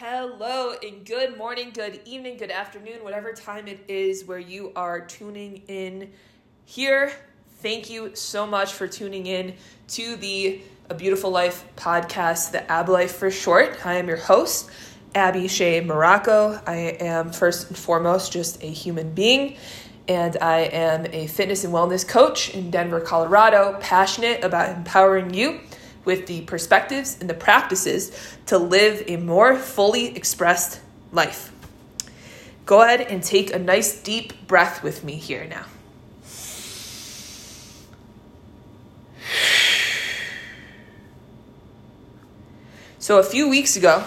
Hello, and good morning, good evening, good afternoon, whatever time it is where you are tuning in here. Thank you so much for tuning in to the A Beautiful Life podcast, the Ab Life for short. I am your host, Abby Shea Morocco. I am first and foremost just a human being, and I am a fitness and wellness coach in Denver, Colorado, passionate about empowering you with the perspectives and the practices to live a more fully expressed life. Go ahead and take a nice deep breath with me here now. So, a few weeks ago,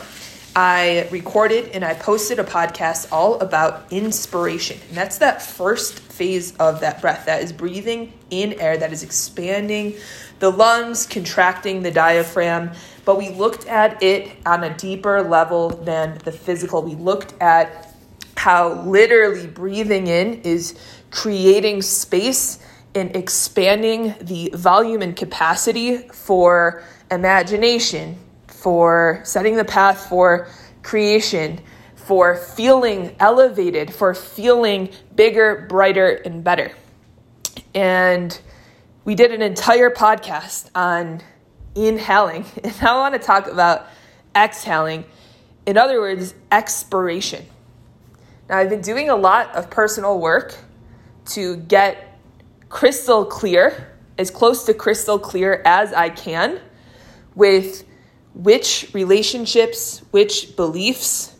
I recorded and I posted a podcast all about inspiration. And that's that first phase of that breath that is breathing in air, that is expanding the lungs, contracting the diaphragm. But we looked at it on a deeper level than the physical. We looked at how literally breathing in is creating space and expanding the volume and capacity for imagination, for setting the path for creation, for feeling elevated, for feeling bigger, brighter, and better. And we did an entire podcast on inhaling, and I want to talk about exhaling. In other words, expiration. Now, I've been doing a lot of personal work to get crystal clear, as close to crystal clear as I can, with which relationships, which beliefs,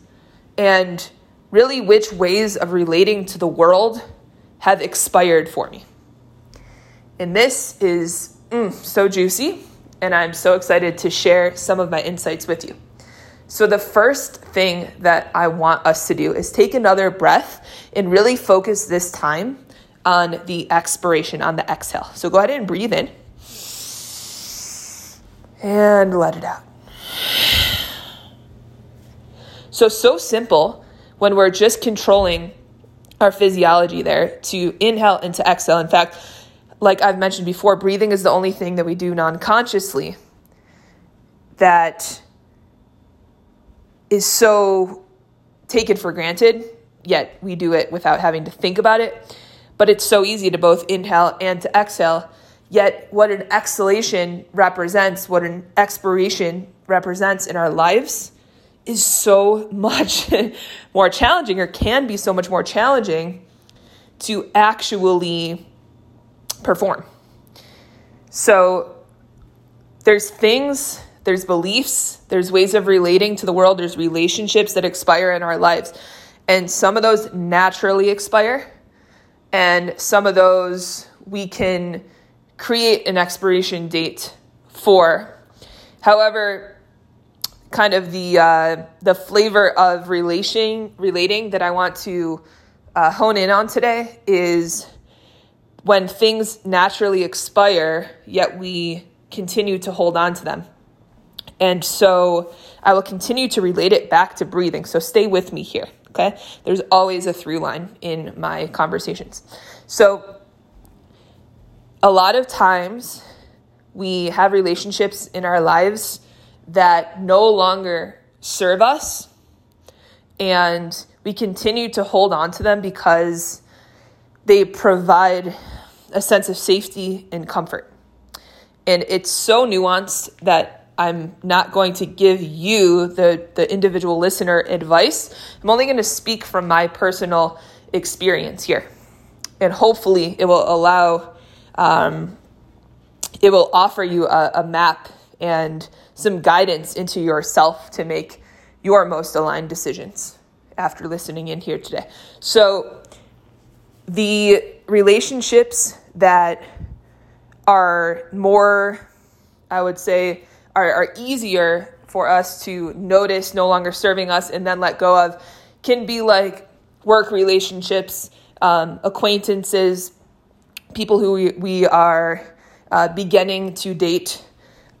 and really which ways of relating to the world have expired for me. And this is mm, so juicy, and I'm so excited to share some of my insights with you. So, the first thing that I want us to do is take another breath and really focus this time on the expiration, on the exhale. So, go ahead and breathe in and let it out. So, so simple when we're just controlling our physiology there to inhale and to exhale. In fact, like I've mentioned before, breathing is the only thing that we do non consciously that is so taken for granted, yet we do it without having to think about it. But it's so easy to both inhale and to exhale. Yet, what an exhalation represents, what an expiration represents in our lives, is so much more challenging, or can be so much more challenging to actually perform. So, there's things, there's beliefs, there's ways of relating to the world, there's relationships that expire in our lives. And some of those naturally expire, and some of those we can create an expiration date for. However, kind of the uh, the flavor of relation relating that I want to uh, hone in on today is when things naturally expire, yet we continue to hold on to them. And so I will continue to relate it back to breathing. So stay with me here, okay? There's always a through line in my conversations. So a lot of times we have relationships in our lives that no longer serve us and we continue to hold on to them because they provide a sense of safety and comfort. And it's so nuanced that I'm not going to give you, the, the individual listener, advice. I'm only going to speak from my personal experience here. And hopefully, it will allow, um, it will offer you a, a map and some guidance into yourself to make your most aligned decisions after listening in here today. So, the relationships that are more, I would say, are, are easier for us to notice no longer serving us and then let go of can be like work relationships, um, acquaintances, people who we, we are uh, beginning to date,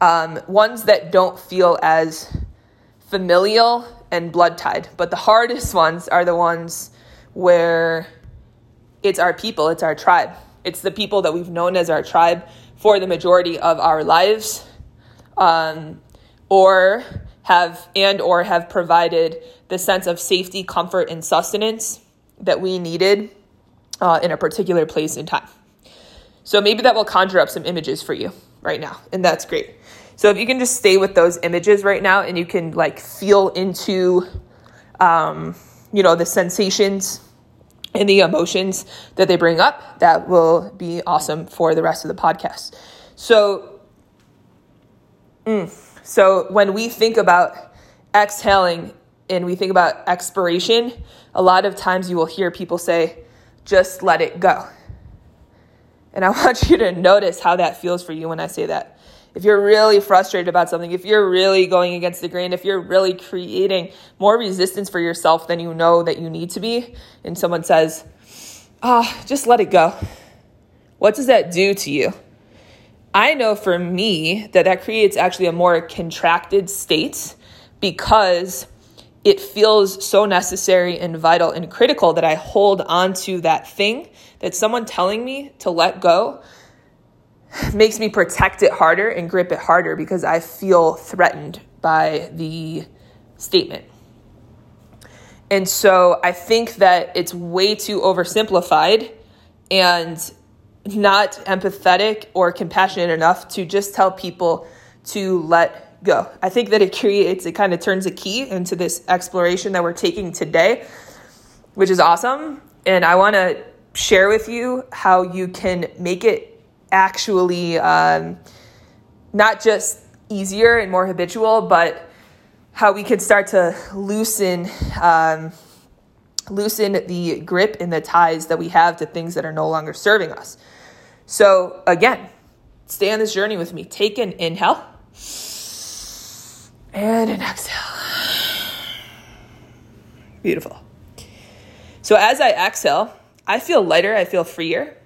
um, ones that don't feel as familial and blood tied. But the hardest ones are the ones where it's our people, it's our tribe. It's the people that we've known as our tribe for the majority of our lives. Um, or have and or have provided the sense of safety, comfort, and sustenance that we needed uh, in a particular place in time. So maybe that will conjure up some images for you right now, and that's great. So if you can just stay with those images right now, and you can like feel into, um, you know, the sensations and the emotions that they bring up, that will be awesome for the rest of the podcast. So, mm, so when we think about exhaling and we think about expiration, a lot of times you will hear people say, just let it go. And I want you to notice how that feels for you when I say that. If you're really frustrated about something, if you're really going against the grain, if you're really creating more resistance for yourself than you know that you need to be, and someone says, ah, oh, just let it go. What does that do to you? I know for me that that creates actually a more contracted state because it feels so necessary and vital and critical that I hold on to that thing that someone telling me to let go makes me protect it harder and grip it harder because I feel threatened by the statement. And so I think that it's way too oversimplified and not empathetic or compassionate enough to just tell people to let go. I think that it creates, it kind of turns a key into this exploration that we're taking today, which is awesome. And I want to share with you how you can make it actually um, not just easier and more habitual, but how we can start to loosen. Um, loosen the grip and the ties that we have to things that are no longer serving us. So, again, stay on this journey with me. Take an inhale and an exhale. Beautiful. So, as I exhale, I feel lighter, I feel freer,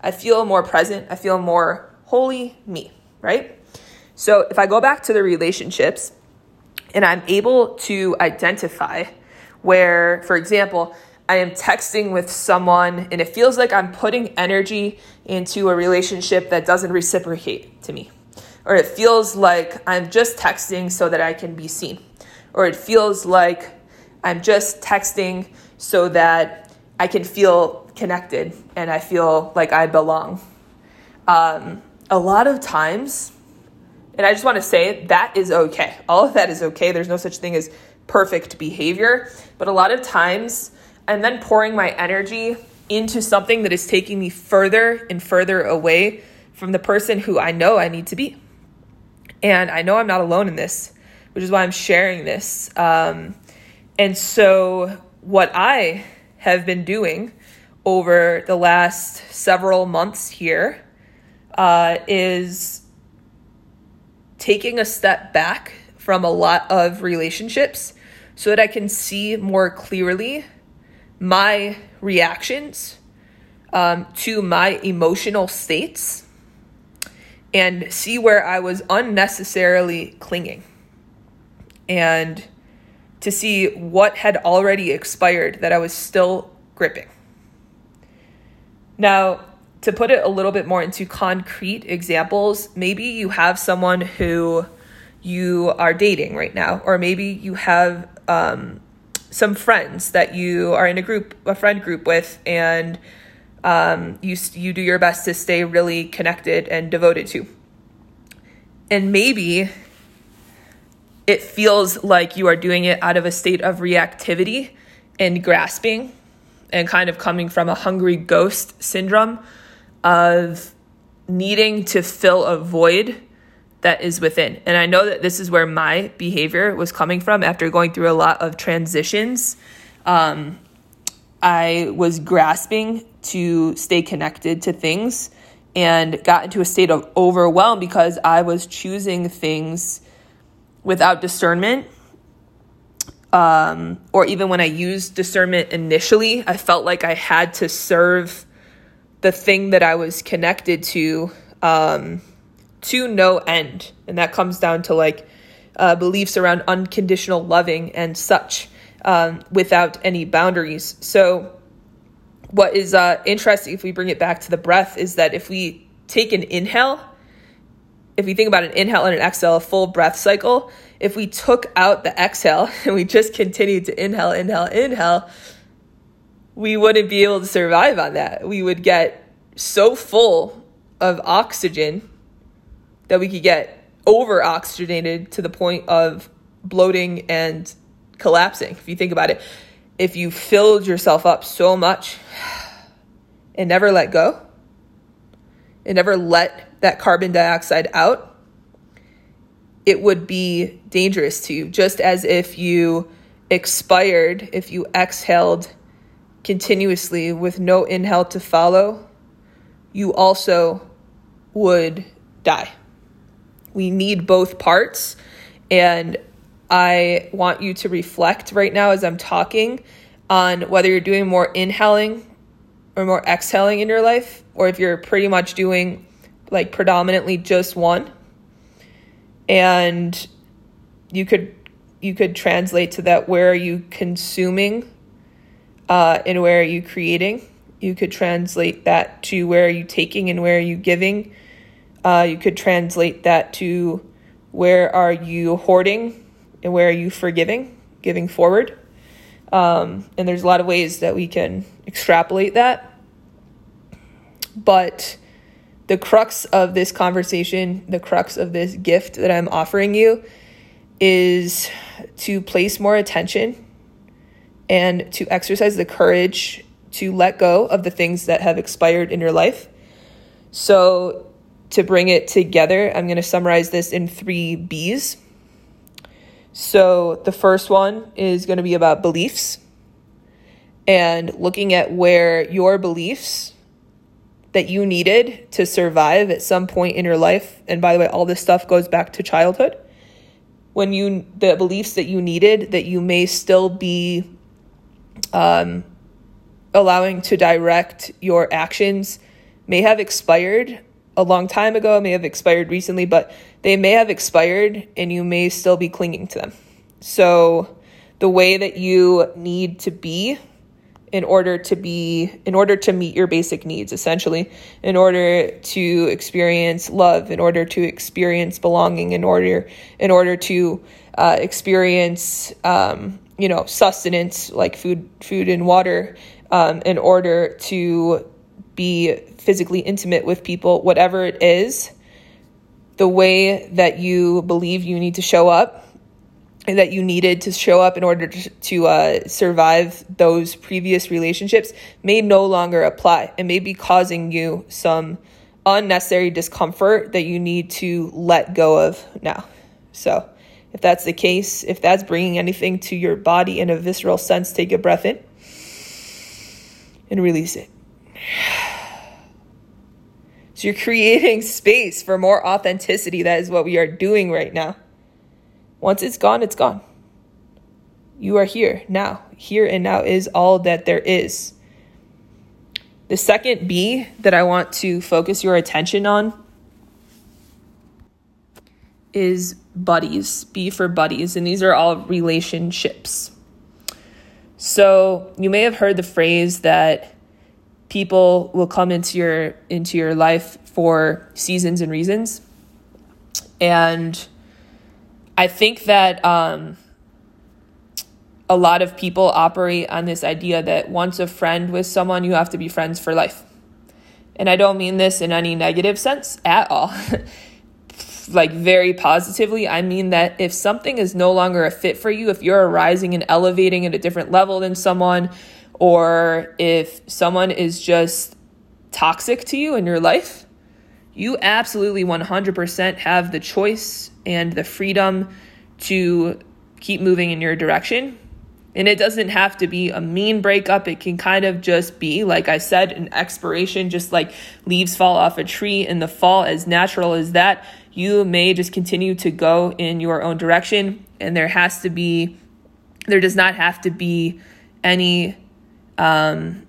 I feel more present, I feel more wholly me, right? So, if I go back to the relationships and I'm able to identify where, for example, I am texting with someone and it feels like I'm putting energy into a relationship that doesn't reciprocate to me. Or it feels like I'm just texting so that I can be seen. Or it feels like I'm just texting so that I can feel connected and I feel like I belong. Um, a lot of times, and I just want to say that is okay. All of that is okay. There's no such thing as perfect behavior. But a lot of times, I'm then pouring my energy into something that is taking me further and further away from the person who I know I need to be. And I know I'm not alone in this, which is why I'm sharing this. Um, and so, what I have been doing over the last several months here uh, is taking a step back from a lot of relationships so that I can see more clearly my reactions um, to my emotional states and see where I was unnecessarily clinging and to see what had already expired that I was still gripping. Now, to put it a little bit more into concrete examples, maybe you have someone who you are dating right now, or maybe you have um, some friends that you are in a group, a friend group with, and um, you you do your best to stay really connected and devoted to. And maybe it feels like you are doing it out of a state of reactivity and grasping and kind of coming from a hungry ghost syndrome of needing to fill a void that is within. And I know that this is where my behavior was coming from after going through a lot of transitions. Um, I was grasping to stay connected to things and got into a state of overwhelm because I was choosing things without discernment. Um, or even when I used discernment initially, I felt like I had to serve the thing that I was connected to um, to no end. And that comes down to like uh, beliefs around unconditional loving and such um, without any boundaries. So, what is uh, interesting if we bring it back to the breath is that if we take an inhale, if we think about an inhale and an exhale, a full breath cycle, if we took out the exhale and we just continued to inhale, inhale, inhale, we wouldn't be able to survive on that. We would get so full of oxygen that we could get over oxygenated to the point of bloating and collapsing. If you think about it, if you filled yourself up so much and never let go, and never let that carbon dioxide out, it would be dangerous to you. Just as if you expired, if you exhaled continuously with no inhale to follow, you also would die. We need both parts. And I want you to reflect right now as I'm talking on whether you're doing more inhaling or more exhaling in your life, or if you're pretty much doing like predominantly just one. And you could you could translate to that where are you consuming uh, and where are you creating? You could translate that to where are you taking and where are you giving. Uh, you could translate that to where are you hoarding and where are you forgiving giving forward um, and there's a lot of ways that we can extrapolate that but the crux of this conversation, the crux of this gift that I'm offering you is to place more attention and to exercise the courage to let go of the things that have expired in your life. So, to bring it together, I'm going to summarize this in three B's. So, the first one is going to be about beliefs and looking at where your beliefs that you needed to survive at some point in your life. And by the way, all this stuff goes back to childhood. When you, the beliefs that you needed that you may still be um, allowing to direct your actions may have expired a long time ago, may have expired recently, but they may have expired and you may still be clinging to them. So, the way that you need to be in order to be in order to meet your basic needs essentially in order to experience love in order to experience belonging in order in order to uh, experience um, you know sustenance like food food and water um, in order to be physically intimate with people whatever it is the way that you believe you need to show up and that you needed to show up in order to, uh, survive those previous relationships may no longer apply and may be causing you some unnecessary discomfort that you need to let go of now. So, if that's the case, if that's bringing anything to your body in a visceral sense, take a breath in and release it. So, you're creating space for more authenticity. That is what we are doing right now. Once it's gone, it's gone. You are here now. Here and now is all that there is. The second B that I want to focus your attention on is buddies. B for buddies, and these are all relationships. So, you may have heard the phrase that people will come into your into your life for seasons and reasons. And I think that um, a lot of people operate on this idea that once a friend with someone, you have to be friends for life. And I don't mean this in any negative sense at all. like very positively, I mean that if something is no longer a fit for you, if you're arising and elevating at a different level than someone, or if someone is just toxic to you in your life, you absolutely 100% have the choice and the freedom to keep moving in your direction. And it doesn't have to be a mean breakup. It can kind of just be, like I said, an expiration, just like leaves fall off a tree in the fall, as natural as that. You may just continue to go in your own direction. And there has to be, there does not have to be any, um,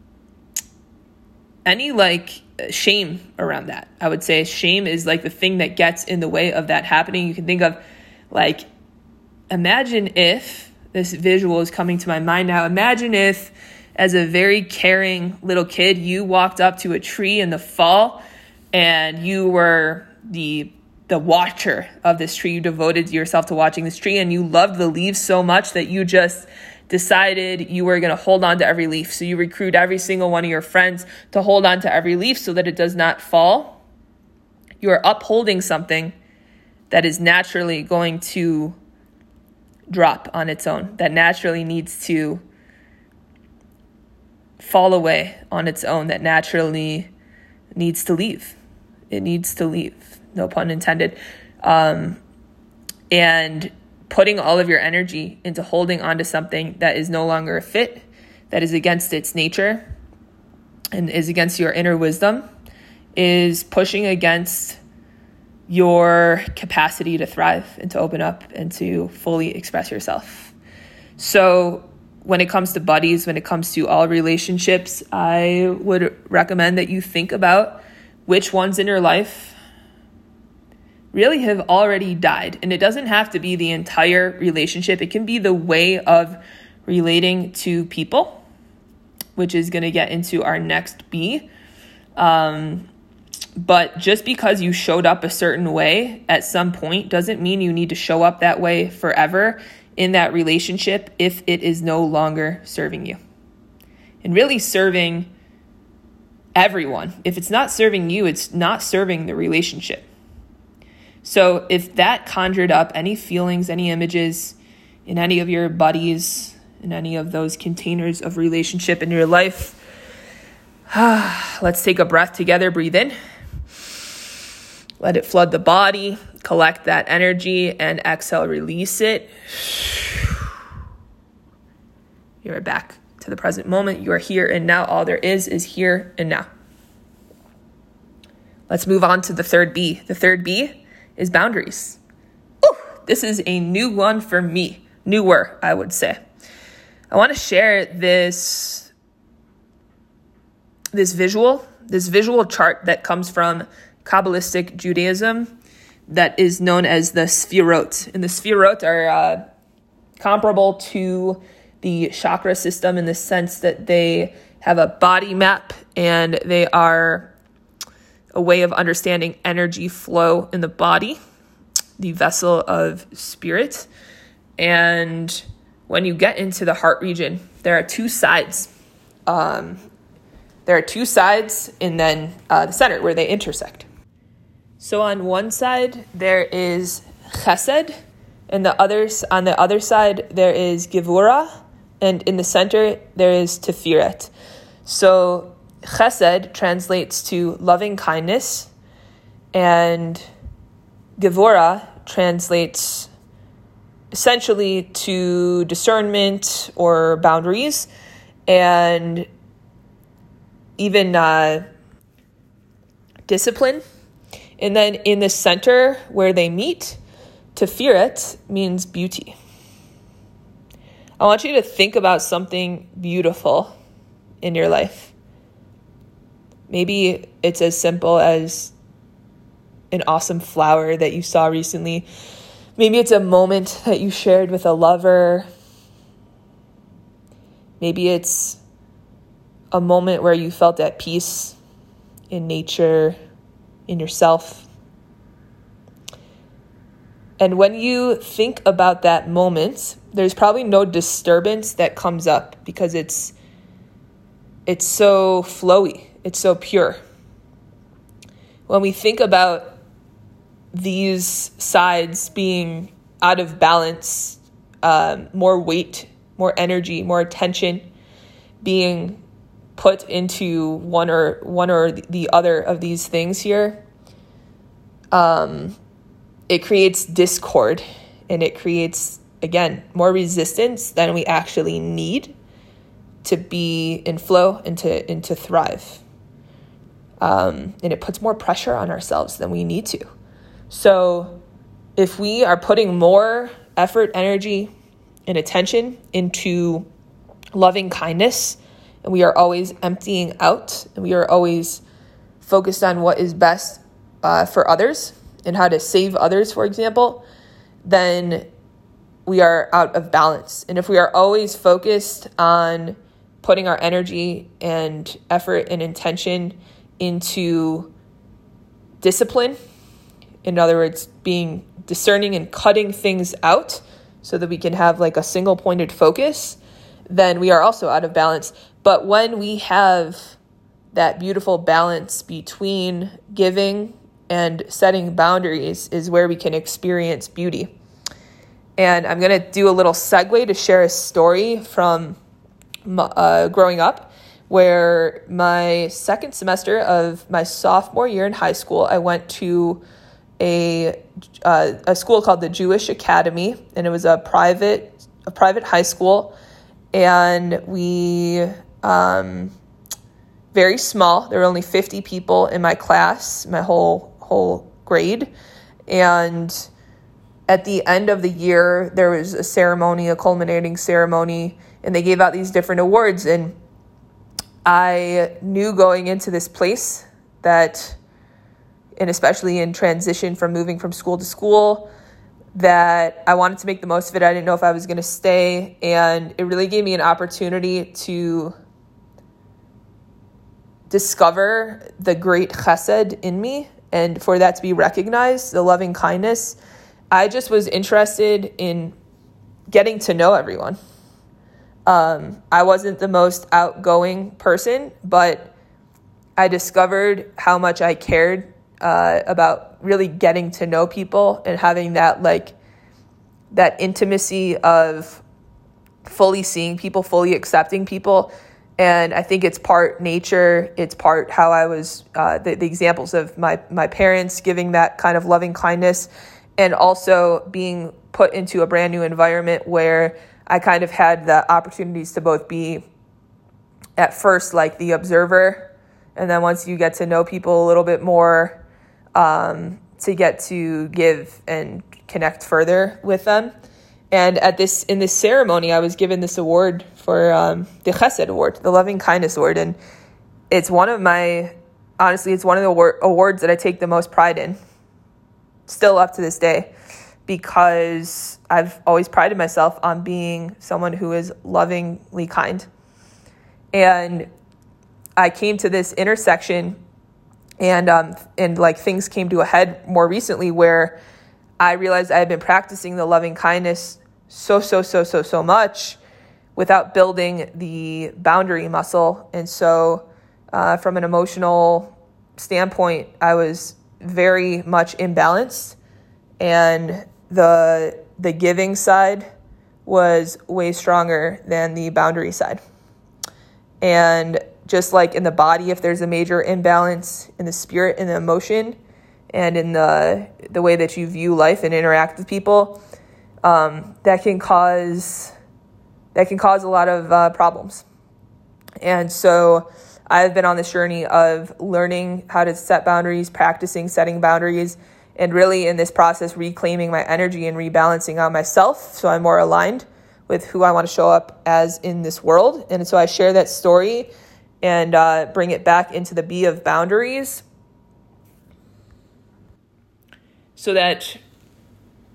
any like shame around that. I would say shame is like the thing that gets in the way of that happening. You can think of like, imagine if this visual is coming to my mind now. Imagine if, as a very caring little kid, you walked up to a tree in the fall and you were the the watcher of this tree. You devoted yourself to watching this tree and you loved the leaves so much that you just decided you were going to hold on to every leaf. So you recruit every single one of your friends to hold on to every leaf so that it does not fall. You are upholding something that is naturally going to drop on its own, that naturally needs to fall away on its own, that naturally needs to leave. It needs to leave, no pun intended. Um, and putting all of your energy into holding onto something that is no longer a fit, that is against its nature, and is against your inner wisdom, is pushing against your capacity to thrive and to open up and to fully express yourself. So, when it comes to buddies, when it comes to all relationships, I would recommend that you think about which ones in your life really have already died. And it doesn't have to be the entire relationship, it can be the way of relating to people, which is going to get into our next B. Um, but just because you showed up a certain way at some point doesn't mean you need to show up that way forever in that relationship if it is no longer serving you. And really serving everyone. If it's not serving you, it's not serving the relationship. So if that conjured up any feelings, any images in any of your buddies, in any of those containers of relationship in your life, let's take a breath together, breathe in. Let it flood the body, collect that energy, and exhale, release it. You are back to the present moment. You are here and now. All there is is here and now. Let's move on to the third B. The third B is boundaries. Ooh, this is a new one for me. Newer, I would say. I want to share this this visual, this visual chart that comes from Kabbalistic Judaism that is known as the Sfirot. And the Sfirot are uh, comparable to the chakra system in the sense that they have a body map and they are a way of understanding energy flow in the body, the vessel of spirit. And when you get into the heart region, there are two sides. Um, there are two sides, and then uh, the center where they intersect. So on one side there is chesed, and the others on the other side there is gevura, and in the center there is tiferet. So chesed translates to loving kindness, and gevura translates essentially to discernment or boundaries, and even uh, discipline and then in the center where they meet, Tiferet means beauty. I want you to think about something beautiful in your life. Maybe it's as simple as an awesome flower that you saw recently. Maybe it's a moment that you shared with a lover. Maybe it's a moment where you felt at peace in nature in yourself. And when you think about that moment, there's probably no disturbance that comes up because it's it's so flowy, it's so pure. When we think about these sides being out of balance, um, more weight, more energy, more attention being put into one or one or the other of these things here, um, it creates discord and it creates again more resistance than we actually need to be in flow and to and to thrive. Um, and it puts more pressure on ourselves than we need to. So if we are putting more effort, energy, and attention into loving kindness and we are always emptying out and we are always focused on what is best uh, for others and how to save others, for example, then we are out of balance. And if we are always focused on putting our energy and effort and intention into discipline in other words, being discerning and cutting things out so that we can have like a single pointed focus, then we are also out of balance. But when we have that beautiful balance between giving and setting boundaries is where we can experience beauty. And I'm going to do a little segue to share a story from uh, growing up where my second semester of my sophomore year in high school, I went to a, uh, a school called the Jewish Academy, and it was a private, a private high school. And we, um, very small. There were only 50 people in my class, my whole whole grade. And at the end of the year, there was a ceremony, a culminating ceremony, and they gave out these different awards. And I knew going into this place that, and especially in transition from moving from school to school, that I wanted to make the most of it. I didn't know if I was going to stay. And it really gave me an opportunity to discover the great chesed in me and for that to be recognized, the loving kindness. I just was interested in getting to know everyone. Um, I wasn't the most outgoing person, but I discovered how much I cared uh, about really getting to know people and having that like that intimacy of fully seeing people, fully accepting people and I think it's part nature. It's part how I was uh, the, the examples of my my parents giving that kind of loving kindness, and also being put into a brand new environment where I kind of had the opportunities to both be at first like the observer, and then once you get to know people a little bit more, um, to get to give and connect further with them. And at this in this ceremony, I was given this award for um, the Chesed Award, the Loving Kindness Award, and it's one of my honestly, it's one of the award, awards that I take the most pride in. Still up to this day, because I've always prided myself on being someone who is lovingly kind, and I came to this intersection, and um, and like things came to a head more recently where. I realized I had been practicing the loving kindness so, so, so, so, so much without building the boundary muscle. And so, uh, from an emotional standpoint, I was very much imbalanced. And the, the giving side was way stronger than the boundary side. And just like in the body, if there's a major imbalance in the spirit and the emotion and in the, the way that you view life and interact with people, um, that can cause that can cause a lot of uh, problems. And so I've been on this journey of learning how to set boundaries, practicing setting boundaries, and really in this process reclaiming my energy and rebalancing on myself so I'm more aligned with who I want to show up as in this world. And so I share that story and uh, bring it back into the B of boundaries so that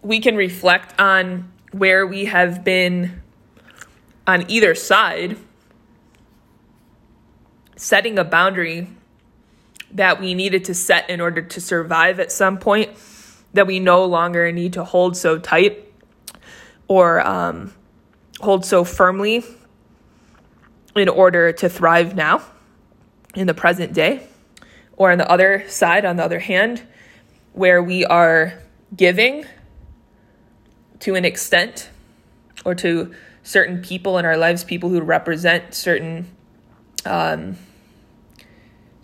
we can reflect on where we have been on either side, setting a boundary that we needed to set in order to survive at some point that we no longer need to hold so tight or um, hold so firmly in order to thrive now in the present day. Or on the other side, on the other hand, where we are giving to an extent or to certain people in our lives, people who represent certain um,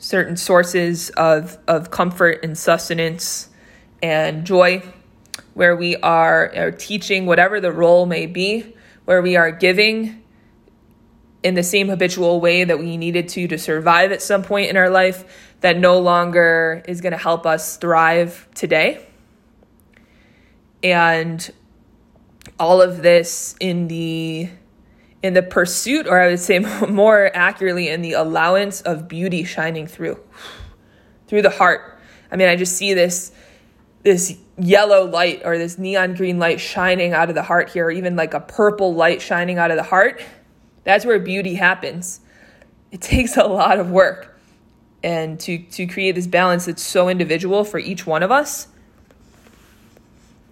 certain sources of, of comfort and sustenance and joy, where we are, are teaching, whatever the role may be, where we are giving in the same habitual way that we needed to to survive at some point in our life that no longer is going to help us thrive today. And all of this in the in the pursuit or i would say more accurately in the allowance of beauty shining through through the heart. I mean i just see this this yellow light or this neon green light shining out of the heart here or even like a purple light shining out of the heart. That's where beauty happens. It takes a lot of work. And to to create this balance that's so individual for each one of us.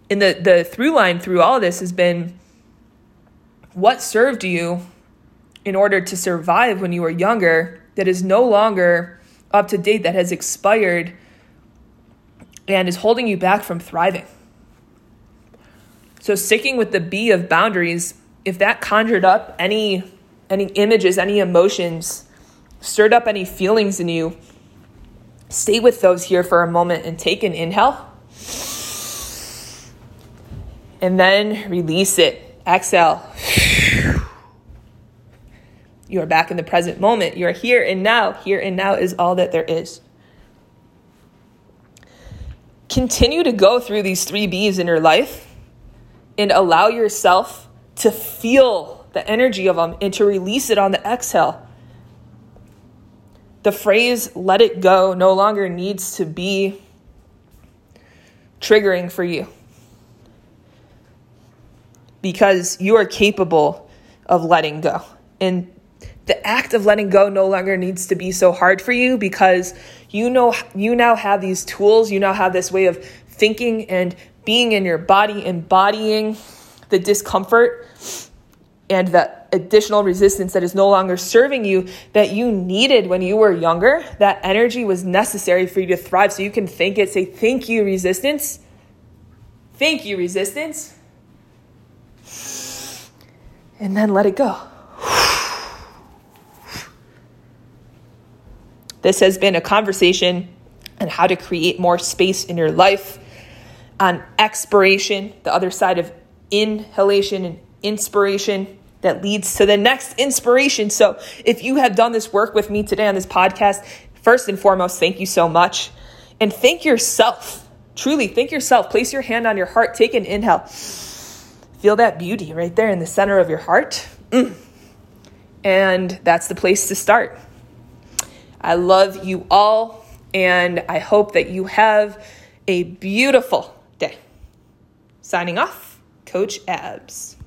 And the, the through line through all this has been what served you in order to survive when you were younger that is no longer up to date, that has expired and is holding you back from thriving. So sticking with the B of boundaries, if that conjured up any any images, any emotions, stirred up any feelings in you, stay with those here for a moment and take an inhale. And then release it. Exhale. You are back in the present moment. You are here and now. Here and now is all that there is. Continue to go through these three B's in your life and allow yourself to feel the energy of them and to release it on the exhale. The phrase let it go no longer needs to be triggering for you because you are capable of letting go. And the act of letting go no longer needs to be so hard for you because you know you now have these tools, you now have this way of thinking and being in your body, embodying the discomfort and the additional resistance that is no longer serving you that you needed when you were younger. That energy was necessary for you to thrive. So you can thank it, say, Thank you, resistance. Thank you, resistance. And then let it go. This has been a conversation on how to create more space in your life, on expiration, the other side of inhalation and inspiration that leads to the next inspiration. So, if you have done this work with me today on this podcast, first and foremost, thank you so much. And thank yourself. Truly, thank yourself. Place your hand on your heart. Take an inhale. Feel that beauty right there in the center of your heart. Mm. And that's the place to start. I love you all, and I hope that you have a beautiful day. Signing off, Coach Abs.